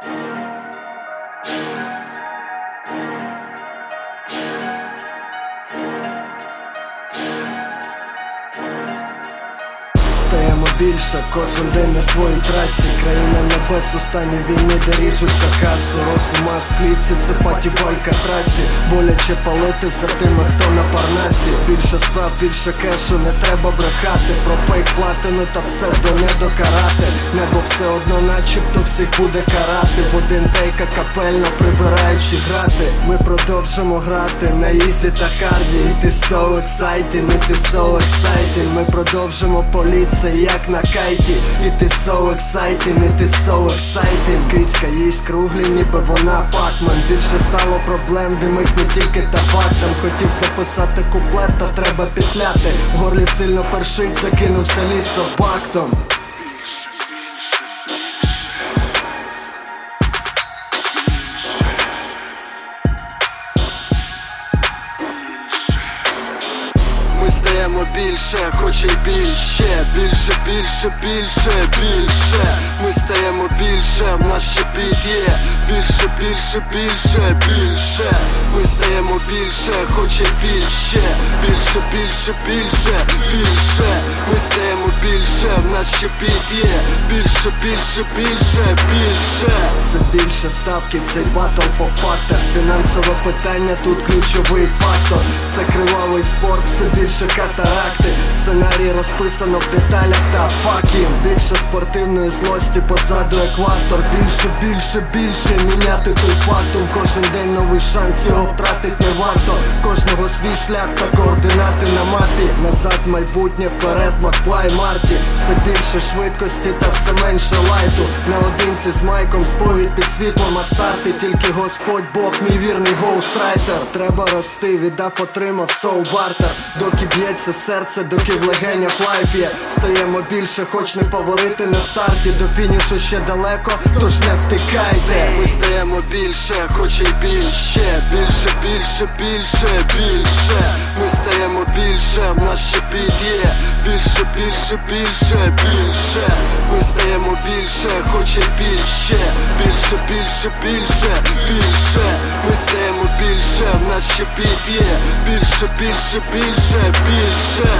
Стаємо більше. Кожен день на своїй трасі. Країна небес у стані війни, де ріжуть за касу Розума з пліці, це паті байка трасі. Боляче палити за тими, хто на парнасі. Більше справ, більше кешу, не треба брехати. Про фейк платину та псевдо не докарати Небо все одно начебто всіх буде карати. В один тейк капельно прибираючи грати. Ми продовжимо грати на ізі та харді. І ти so exciting, і ти so exciting Ми продовжимо поліція як на кайті. І ти so exciting, і ти so exciting Кицька їй скруглі, ніби вона пакман Більше стало проблем, димить не тільки табак Там хотів записати куплет, та треба петляти В горлі сильно першить, закинувся лісопактом Ми стаємо більше, хоч і більше, більше, більше, більше, більше. Ми стаємо більше, в нас ще є Більше, більше, більше, більше. Ми стаємо більше, хоч і більше, більше, більше, більше, більше. Ми більше, в нас ще є Більше, більше, більше, більше. Все більше ставки, цей батл по фактах. Фінансове питання тут ключовий фактор. Це кривавий спорт, все більше катаракти. Сценарій розписано в деталях та факів. Більше спортивної злості позаду екватор. Більше, більше, більше міняти той фактум. Кожен день новий шанс його втратить не варто. Кожного свій шлях та координати на мапі. Назад майбутнє, вперед, Макфлай Марті. Все більше швидкості та все менше лайту. Наодинці з майком сповідь під світлом, а старти тільки Господь Бог, мій вірний гоустрайтер. Треба рости, віддав, отримав соул бартер. Доки б'ється серце, доки в легенях life є. Стаємо більше, хоч не повалити на старті. До фінішу ще далеко, тож не втикайте. Ми стаємо більше, хоч і більше, більше, більше, більше, більше. Ми стаємо більше, в нас ще під'є Більше, більше, більше, більше. Ми стаємо більше, хоч і більше, більше, більше, більше, більше. Ми стаємо більше, в нас ще під'є Більше, більше, більше, більше.